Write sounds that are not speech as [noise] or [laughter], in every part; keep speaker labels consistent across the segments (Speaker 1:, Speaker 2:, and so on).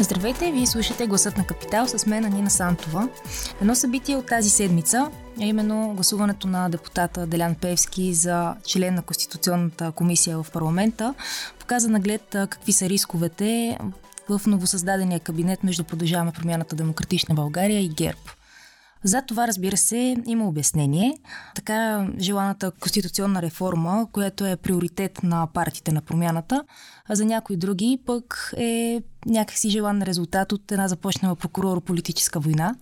Speaker 1: Здравейте, вие слушате Гласът на Капитал с мен Нина Сантова. Едно събитие от тази седмица е именно гласуването на депутата Делян Певски за член на Конституционната комисия в парламента. Показа наглед какви са рисковете в новосъздадения кабинет между Продължаваме промяната Демократична България и ГЕРБ. За това, разбира се, има обяснение. Така желаната конституционна реформа, която е приоритет на партиите на промяната, а за някои други пък е някакси желан резултат от една започнала прокурор-политическа война.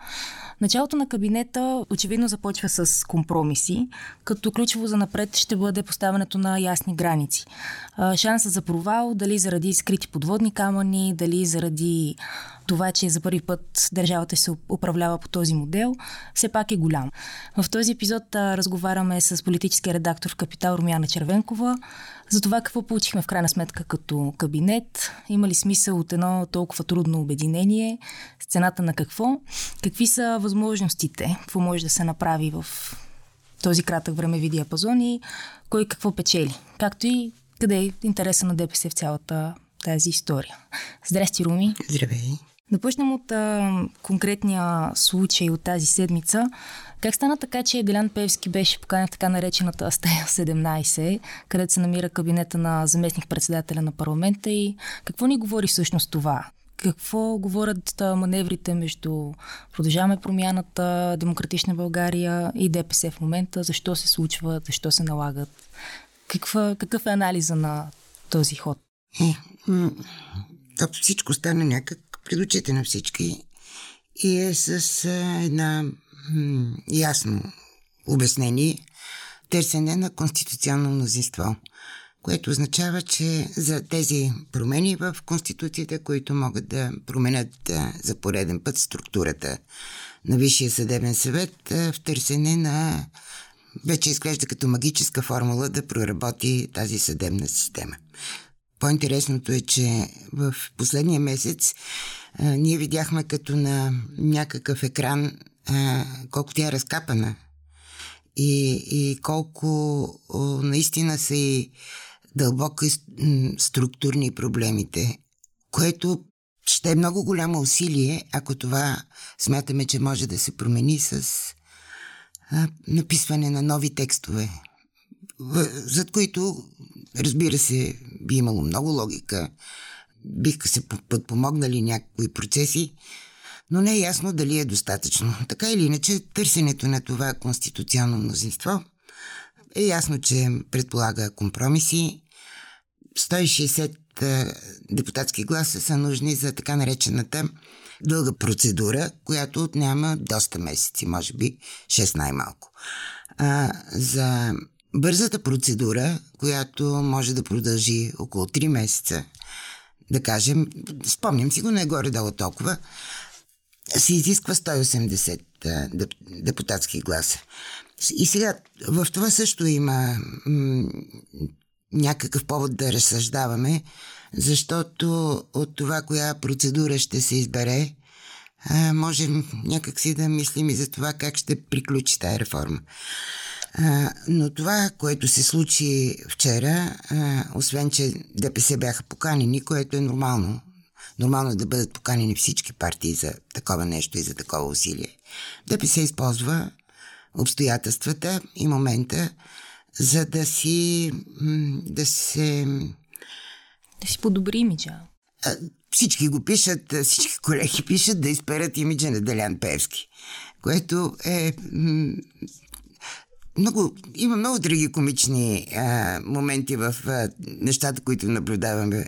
Speaker 1: Началото на кабинета очевидно започва с компромиси, като ключово за напред ще бъде поставянето на ясни граници. Шансът за провал, дали заради скрити подводни камъни, дали заради това, че за първи път държавата се управлява по този модел, все пак е голям. В този епизод разговаряме с политическия редактор в Капитал Румяна Червенкова за това какво получихме в крайна сметка като кабинет, има ли смисъл от едно толкова трудно обединение, с цената на какво, какви са възможностите, какво може да се направи в този кратък времеви диапазон и кой какво печели, както и къде е интереса на ДПС в цялата тази история. Здрасти, Руми!
Speaker 2: Здравей!
Speaker 1: Да почнем от а, конкретния случай от тази седмица. Как стана така, че Делян Певски беше поканен в така наречената Астея 17, където се намира кабинета на заместник-председателя на парламента и какво ни говори всъщност това? Какво говорят маневрите между Продължаваме промяната, Демократична България и ДПС в момента? Защо се случват? Защо се налагат? Каква, какъв е анализа на този ход?
Speaker 2: Е, м- всичко стана някак пред очите на всички и е с една м- ясно обяснение търсене на конституционно мнозинство, което означава, че за тези промени в Конституцията, които могат да променят за пореден път структурата на Висшия съдебен съвет, в търсене на вече изглежда като магическа формула да проработи тази съдебна система. По-интересното е, че в последния месец ние видяхме като на някакъв екран а, колко тя е разкапана. И, и колко о, наистина са и дълбоко структурни проблемите, което ще е много голямо усилие, ако това смятаме, че може да се промени с а, написване на нови текстове, зад които, разбира се, би имало много логика, биха се подпомогнали някои процеси, но не е ясно дали е достатъчно. Така или иначе, търсенето на това конституционно мнозинство е ясно, че предполага компромиси. 160 депутатски гласа са нужни за така наречената дълга процедура, която отняма доста месеци, може би 6 най-малко. А, за бързата процедура, която може да продължи около 3 месеца, да кажем, спомням си го, не е горе-долу толкова, се изисква 180 депутатски гласа. И сега, в това също има м- някакъв повод да разсъждаваме, защото от това, коя процедура ще се избере, можем някакси да мислим и за това как ще приключи тази реформа. А, но това, което се случи вчера, а, освен че ДПС бяха поканени, което е нормално, нормално е да бъдат поканени всички партии за такова нещо и за такова усилие, ДПС използва обстоятелствата и момента, за да си да се
Speaker 1: да си подобри имиджа.
Speaker 2: Всички го пишат, всички колеги пишат да изперат имиджа на Делян Певски, което е много, има много други комични а, моменти в а, нещата, които наблюдаваме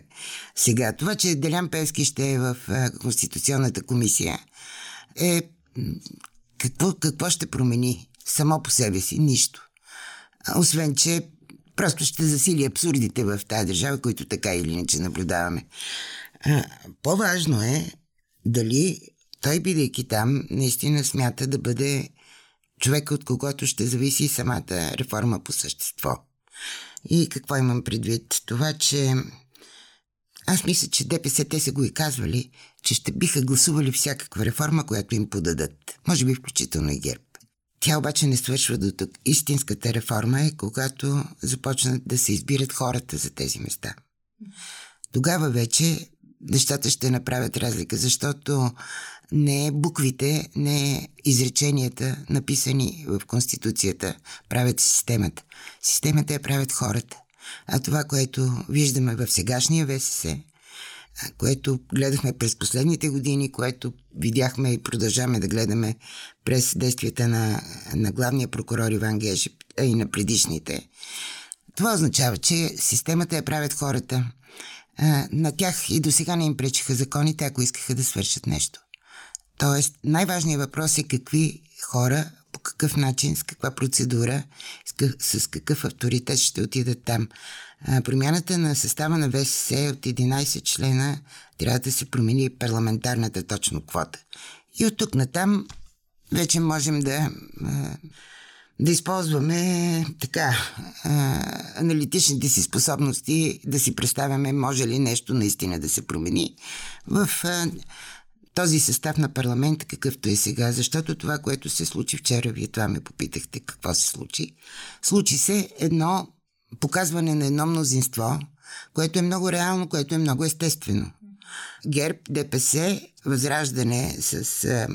Speaker 2: сега. Това, че Делян Певски ще е в а, Конституционната комисия, е какво, какво ще промени само по себе си? Нищо. Освен, че просто ще засили абсурдите в тази държава, които така или иначе наблюдаваме. А, по-важно е дали той, бидейки там, наистина смята да бъде човека, от когото ще зависи самата реформа по същество. И какво имам предвид? Това, че аз мисля, че ДПС те са го и казвали, че ще биха гласували всякаква реформа, която им подадат. Може би включително и ГЕРБ. Тя обаче не свършва до тук. Истинската реформа е, когато започнат да се избират хората за тези места. Тогава вече нещата ще направят разлика, защото не буквите, не изреченията, написани в Конституцията, правят системата. Системата я правят хората. А това, което виждаме в сегашния ВСС, което гледахме през последните години, което видяхме и продължаваме да гледаме през действията на, на главния прокурор Иван Гежи, и на предишните. Това означава, че системата я правят хората. На тях и до сега не им пречиха законите, ако искаха да свършат нещо. Тоест, най-важният въпрос е какви хора, по какъв начин, с каква процедура, с какъв авторитет ще отидат там. Промяната на състава на ВСС от 11 члена трябва да се промени парламентарната точно квота. И от тук натам вече можем да, да използваме така аналитичните си способности, да си представяме може ли нещо наистина да се промени в този състав на парламента какъвто е сега, защото това, което се случи вчера, вие това ме попитахте какво се случи. Случи се едно показване на едно мнозинство, което е много реално, което е много естествено. ГЕРБ, ДПС, Възраждане с а,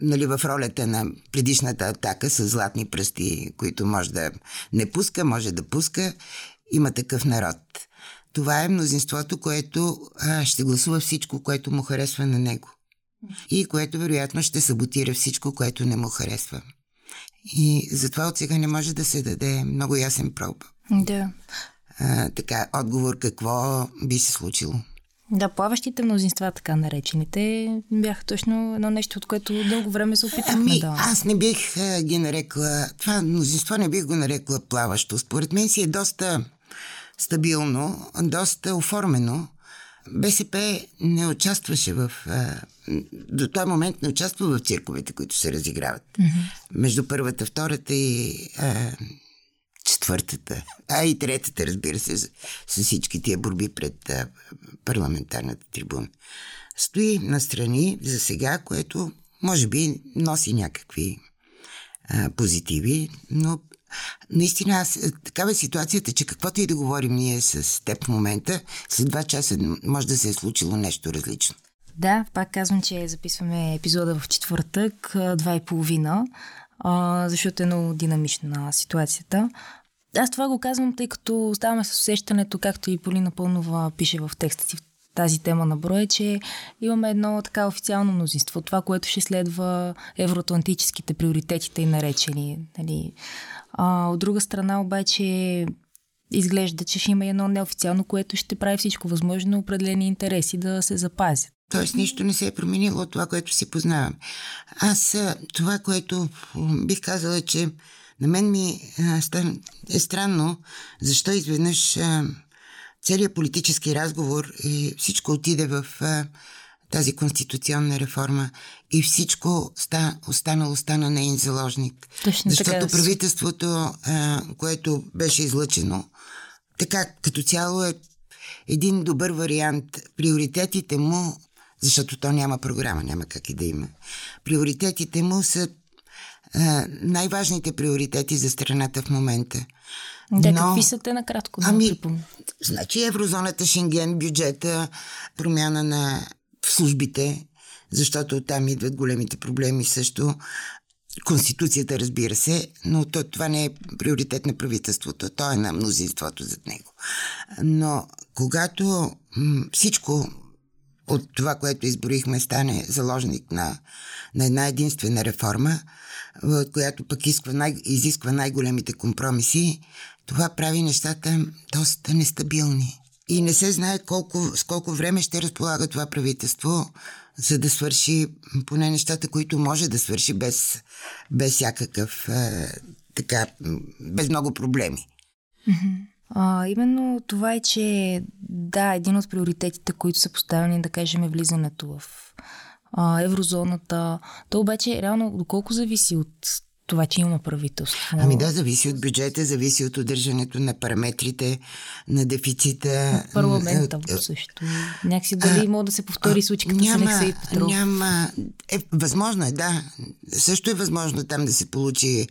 Speaker 2: нали, в ролята на предишната атака с златни пръсти, които може да не пуска, може да пуска, има такъв народ. Това е мнозинството, което а, ще гласува всичко, което му харесва на него и което вероятно ще саботира всичко, което не му харесва. И затова от сега не може да се даде много ясен проб.
Speaker 1: Да.
Speaker 2: А, така, отговор какво би се случило.
Speaker 1: Да, плаващите мнозинства, така наречените, бяха точно едно нещо, от което дълго време се опитахме
Speaker 2: ами,
Speaker 1: да...
Speaker 2: аз не бих а, ги нарекла... Това мнозинство не бих го нарекла плаващо. Според мен си е доста стабилно, доста оформено. БСП не участваше в... А, до този момент не участва в цирковете, които се разиграват. Mm-hmm. Между първата, втората и а, четвъртата, а и третата, разбира се, с, с всички тия борби пред а, парламентарната трибуна. Стои настрани за сега, което може би носи някакви а, позитиви, но Наистина, аз, е, такава е ситуацията, че каквото и да говорим ние с теб в момента, след два часа може да се е случило нещо различно.
Speaker 1: Да, пак казвам, че записваме епизода в четвъртък, два и половина, защото е много динамична ситуацията. Аз това го казвам, тъй като ставаме с усещането, както и Полина Пълнова пише в текста си тази тема на броя, че имаме едно така официално мнозинство. Това, което ще следва евроатлантическите приоритетите и наречени. Нали. А, от друга страна обаче изглежда, че ще има едно неофициално, което ще прави всичко възможно определени интереси да се запазят.
Speaker 2: Тоест нищо не се е променило от това, което си познавам. Аз това, което бих казала, че на мен ми е странно, защо изведнъж целият политически разговор и всичко отиде в тази конституционна реформа и всичко ста, останало стана нейн заложник.
Speaker 1: Точно
Speaker 2: Защото
Speaker 1: така.
Speaker 2: правителството, а, което беше излъчено, така като цяло е един добър вариант. Приоритетите му, защото то няма програма, няма как и да има. Приоритетите му са а, най-важните приоритети за страната в момента.
Speaker 1: Да, Но, какви са те накратко?
Speaker 2: Ами, значи еврозоната, Шенген, бюджета, промяна на службите, защото там идват големите проблеми също. Конституцията, разбира се, но то, това не е приоритет на правителството, то е на мнозинството зад него. Но когато м- всичко от това, което изборихме, стане заложник на, на една единствена реформа, която пък изисква, най- изисква най-големите компромиси, това прави нещата доста нестабилни. И не се знае колко, с колко време ще разполага това правителство, за да свърши поне нещата, които може да свърши без, без всякакъв, е, така, без много проблеми.
Speaker 1: А, именно това е, че да, един от приоритетите, които са поставени, да кажем, е влизането в а, еврозоната. То обаче реално доколко зависи от това, че има правителство.
Speaker 2: Ами да, зависи от бюджета, зависи от удържането на параметрите, на дефицита.
Speaker 1: Парламента също. Някакси дали може да се повтори случай като
Speaker 2: няма,
Speaker 1: с Алексей Петров.
Speaker 2: Няма, е, възможно е, да. Също е възможно там да се получи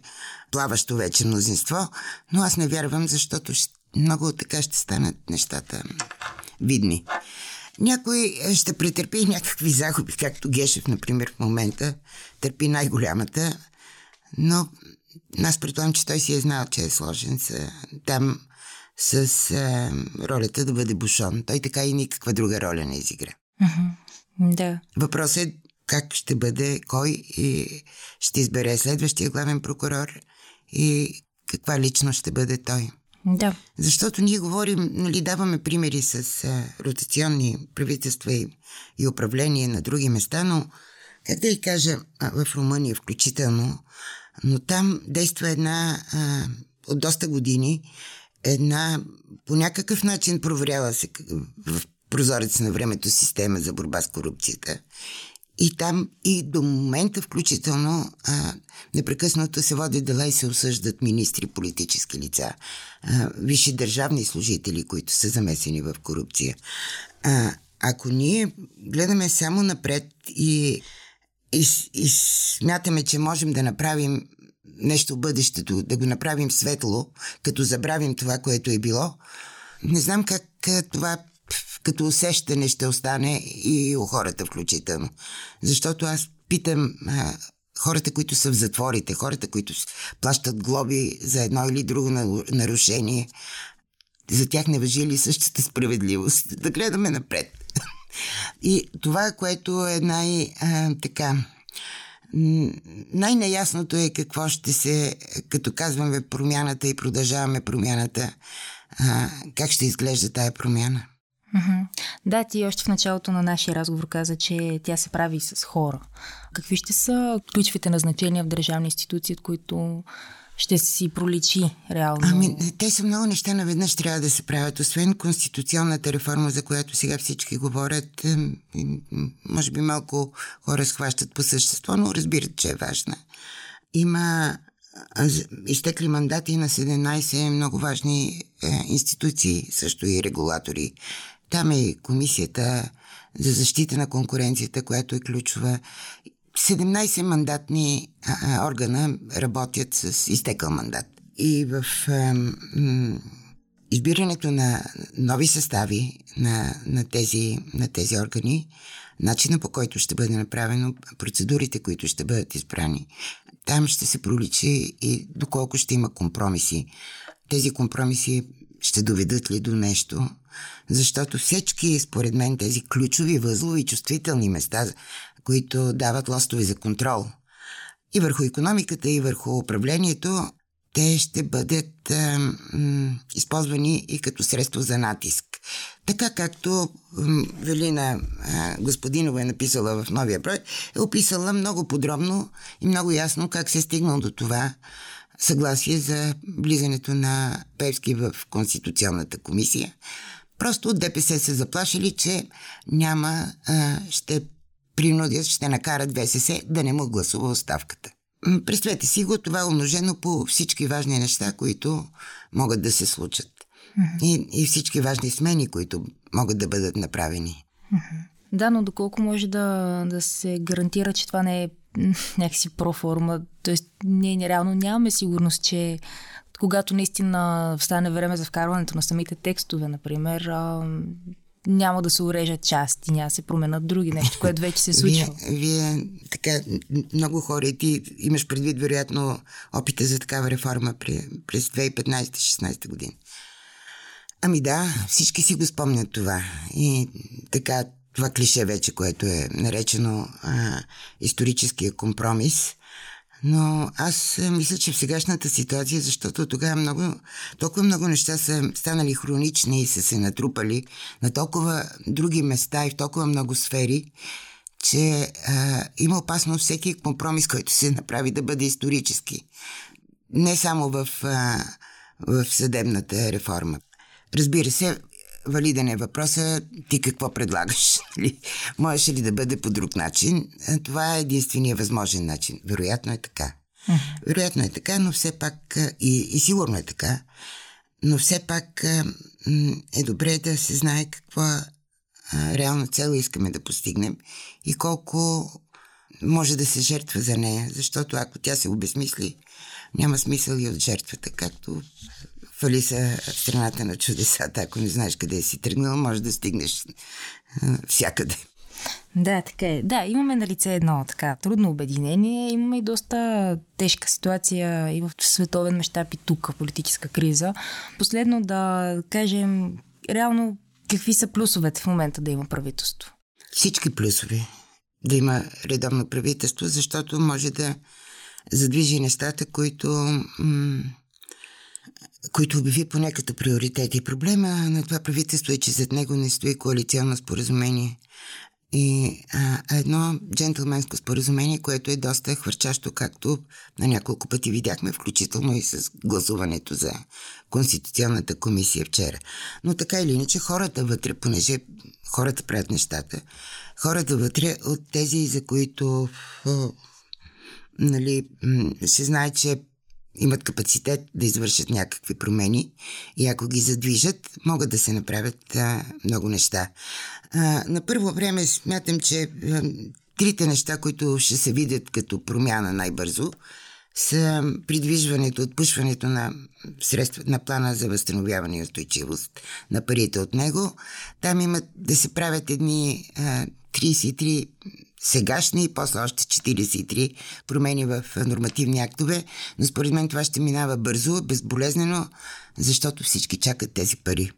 Speaker 2: плаващо вече мнозинство, но аз не вярвам, защото много така ще станат нещата видни. Някой ще претърпи някакви загуби, както Гешев, например, в момента търпи най-голямата, но аз предполагам, че той си е знал, че е сложен с, там с а, ролята да бъде бушон. Той така и никаква друга роля не изигра.
Speaker 1: Mm-hmm. Да.
Speaker 2: Въпросът е как ще бъде, кой и ще избере следващия главен прокурор и каква лично ще бъде той.
Speaker 1: Да.
Speaker 2: Защото ние говорим, нали, даваме примери с а, ротационни правителства и, и управление на други места, но как да ви кажа, а, в Румъния включително, но там действа една а, от доста години една по някакъв начин проверяла се в прозорец на времето система за борба с корупцията. И там и до момента включително а, непрекъснато се водят дела и се осъждат министри, политически лица, а, висши държавни служители, които са замесени в корупция. А, ако ние гледаме само напред и, и, и смятаме, че можем да направим нещо в бъдещето, да го направим светло, като забравим това, което е било, не знам как това като усещане ще остане и у хората включително. Защото аз питам а, хората, които са в затворите, хората, които плащат глоби за едно или друго нарушение, за тях не въжи ли същата справедливост? [laughs] Да гледаме напред. И това, което е най- а, така най-неясното е какво ще се, като казваме промяната и продължаваме промяната, а, как ще изглежда тая промяна.
Speaker 1: Да, ти още в началото на нашия разговор каза, че тя се прави с хора. Какви ще са ключовите назначения в държавни институции, от които ще си проличи реално?
Speaker 2: Ами, те са много неща наведнъж трябва да се правят. Освен конституционната реформа, за която сега всички говорят, може би малко хора схващат по същество, но разбират, че е важна. Има изтекли мандати на 17 много важни е, институции, също и регулатори. Там е комисията за защита на конкуренцията, която е ключова. 17 мандатни а, органа работят с изтекал мандат. И в а, м, избирането на нови състави на, на, тези, на тези органи, начина по който ще бъде направено, процедурите, които ще бъдат избрани, там ще се проличи и доколко ще има компромиси. Тези компромиси ще доведат ли до нещо? Защото всички, според мен, тези ключови възлови чувствителни места, които дават лостове за контрол и върху економиката, и върху управлението, те ще бъдат а, м, използвани и като средство за натиск. Така както м, Велина а, Господинова е написала в новия проект, е описала много подробно и много ясно как се е стигнал до това съгласие за влизането на Певски в Конституционната комисия. Просто ДПС са заплашили, че няма, а, ще принудят, ще накарат ВСС да не му гласува оставката. Представете си го, това е умножено по всички важни неща, които могат да се случат. Mm-hmm. И, и всички важни смени, които могат да бъдат направени.
Speaker 1: Mm-hmm. Да, но доколко може да, да се гарантира, че това не е някакси проформа, т.е. ние реално нямаме сигурност, че когато наистина стане време за вкарването на самите текстове, например, няма да се урежат части, няма да се променят други нещо, което вече се [laughs] случва.
Speaker 2: Вие, вие така, много хора и ти имаш предвид, вероятно, опита за такава реформа през 2015-16 година. Ами да, всички си го спомнят това. И така, това клише вече, което е наречено а, историческия компромис. Но аз мисля, че в сегашната ситуация, защото тогава много, толкова много неща са станали хронични и са се натрупали на толкова други места и в толкова много сфери, че а, има опасност всеки компромис, който се направи да бъде исторически. Не само в, а, в съдебната реформа. Разбира се, валиден е въпроса ти какво предлагаш. [laughs] Нали? Можеше ли да бъде по друг начин? Това е единствения възможен начин. Вероятно е така. Вероятно е така, но все пак и, и сигурно е така, но все пак е добре да се знае каква реална цел искаме да постигнем и колко може да се жертва за нея, защото ако тя се обезмисли, няма смисъл и от жертвата, както в Алиса в страната на чудесата. Ако не знаеш къде си тръгнал, може да стигнеш всякъде.
Speaker 1: Да, така е. Да, имаме на лице едно така трудно обединение. Имаме и доста тежка ситуация и в световен мащаб и тук, политическа криза. Последно да кажем реално какви са плюсовете в момента да има правителство?
Speaker 2: Всички плюсове да има редовно правителство, защото може да задвижи нещата, които, м- които обяви поне като приоритети. Проблема на това правителство е, че зад него не стои коалиционно споразумение. И а, едно джентлменско споразумение, което е доста хвърчащо, както на няколко пъти видяхме, включително и с гласуването за Конституционната комисия вчера. Но така или иначе хората вътре, понеже хората правят нещата, хората вътре от тези, за които нали, се знае, че имат капацитет да извършат някакви промени и ако ги задвижат, могат да се направят а, много неща. А, на първо време смятам, че а, трите неща, които ще се видят като промяна най-бързо, са придвижването, отпушването на средства на плана за възстановяване и устойчивост на парите от него. Там имат да се правят едни а, 33 сегашни и после още 43 промени в нормативни актове, но според мен това ще минава бързо, безболезнено, защото всички чакат тези пари.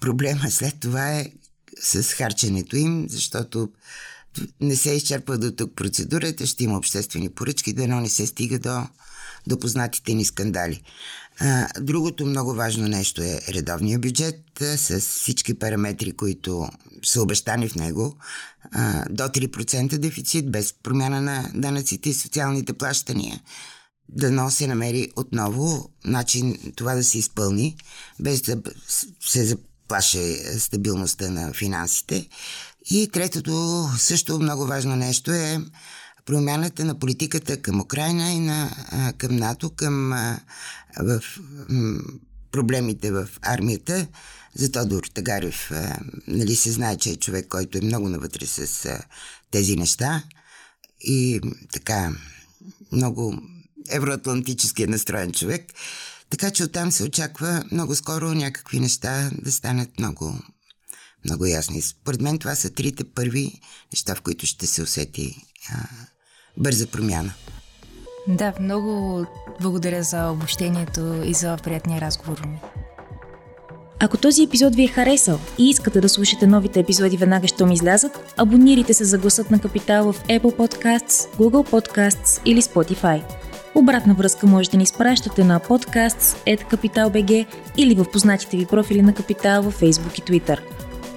Speaker 2: Проблема след това е с харченето им, защото не се изчерпва до тук процедурата, ще има обществени поръчки, да не се стига до, до познатите ни скандали. Другото много важно нещо е редовния бюджет с всички параметри, които са обещани в него. До 3% дефицит, без промяна на данъците и социалните плащания. Да се намери отново начин това да се изпълни, без да се заплаше стабилността на финансите. И третото също много важно нещо е промяната на политиката към Украина и на, към НАТО, към а, в, проблемите в армията. За Тодор Тагарев нали се знае, че е човек, който е много навътре с тези неща и така много евроатлантически е настроен човек. Така че оттам се очаква много скоро някакви неща да станат много, много ясни. Според мен това са трите първи неща, в които ще се усети а, бърза промяна.
Speaker 1: Да, много благодаря за обобщението и за приятния разговор ми. Ако този епизод ви е харесал и искате да слушате новите епизоди веднага, щом излязат, абонирайте се за гласът на Капитал в Apple Podcasts, Google Podcasts или Spotify. Обратна връзка можете да ни изпращате на podcasts.capital.bg или в познатите ви профили на Капитал в Facebook и Twitter.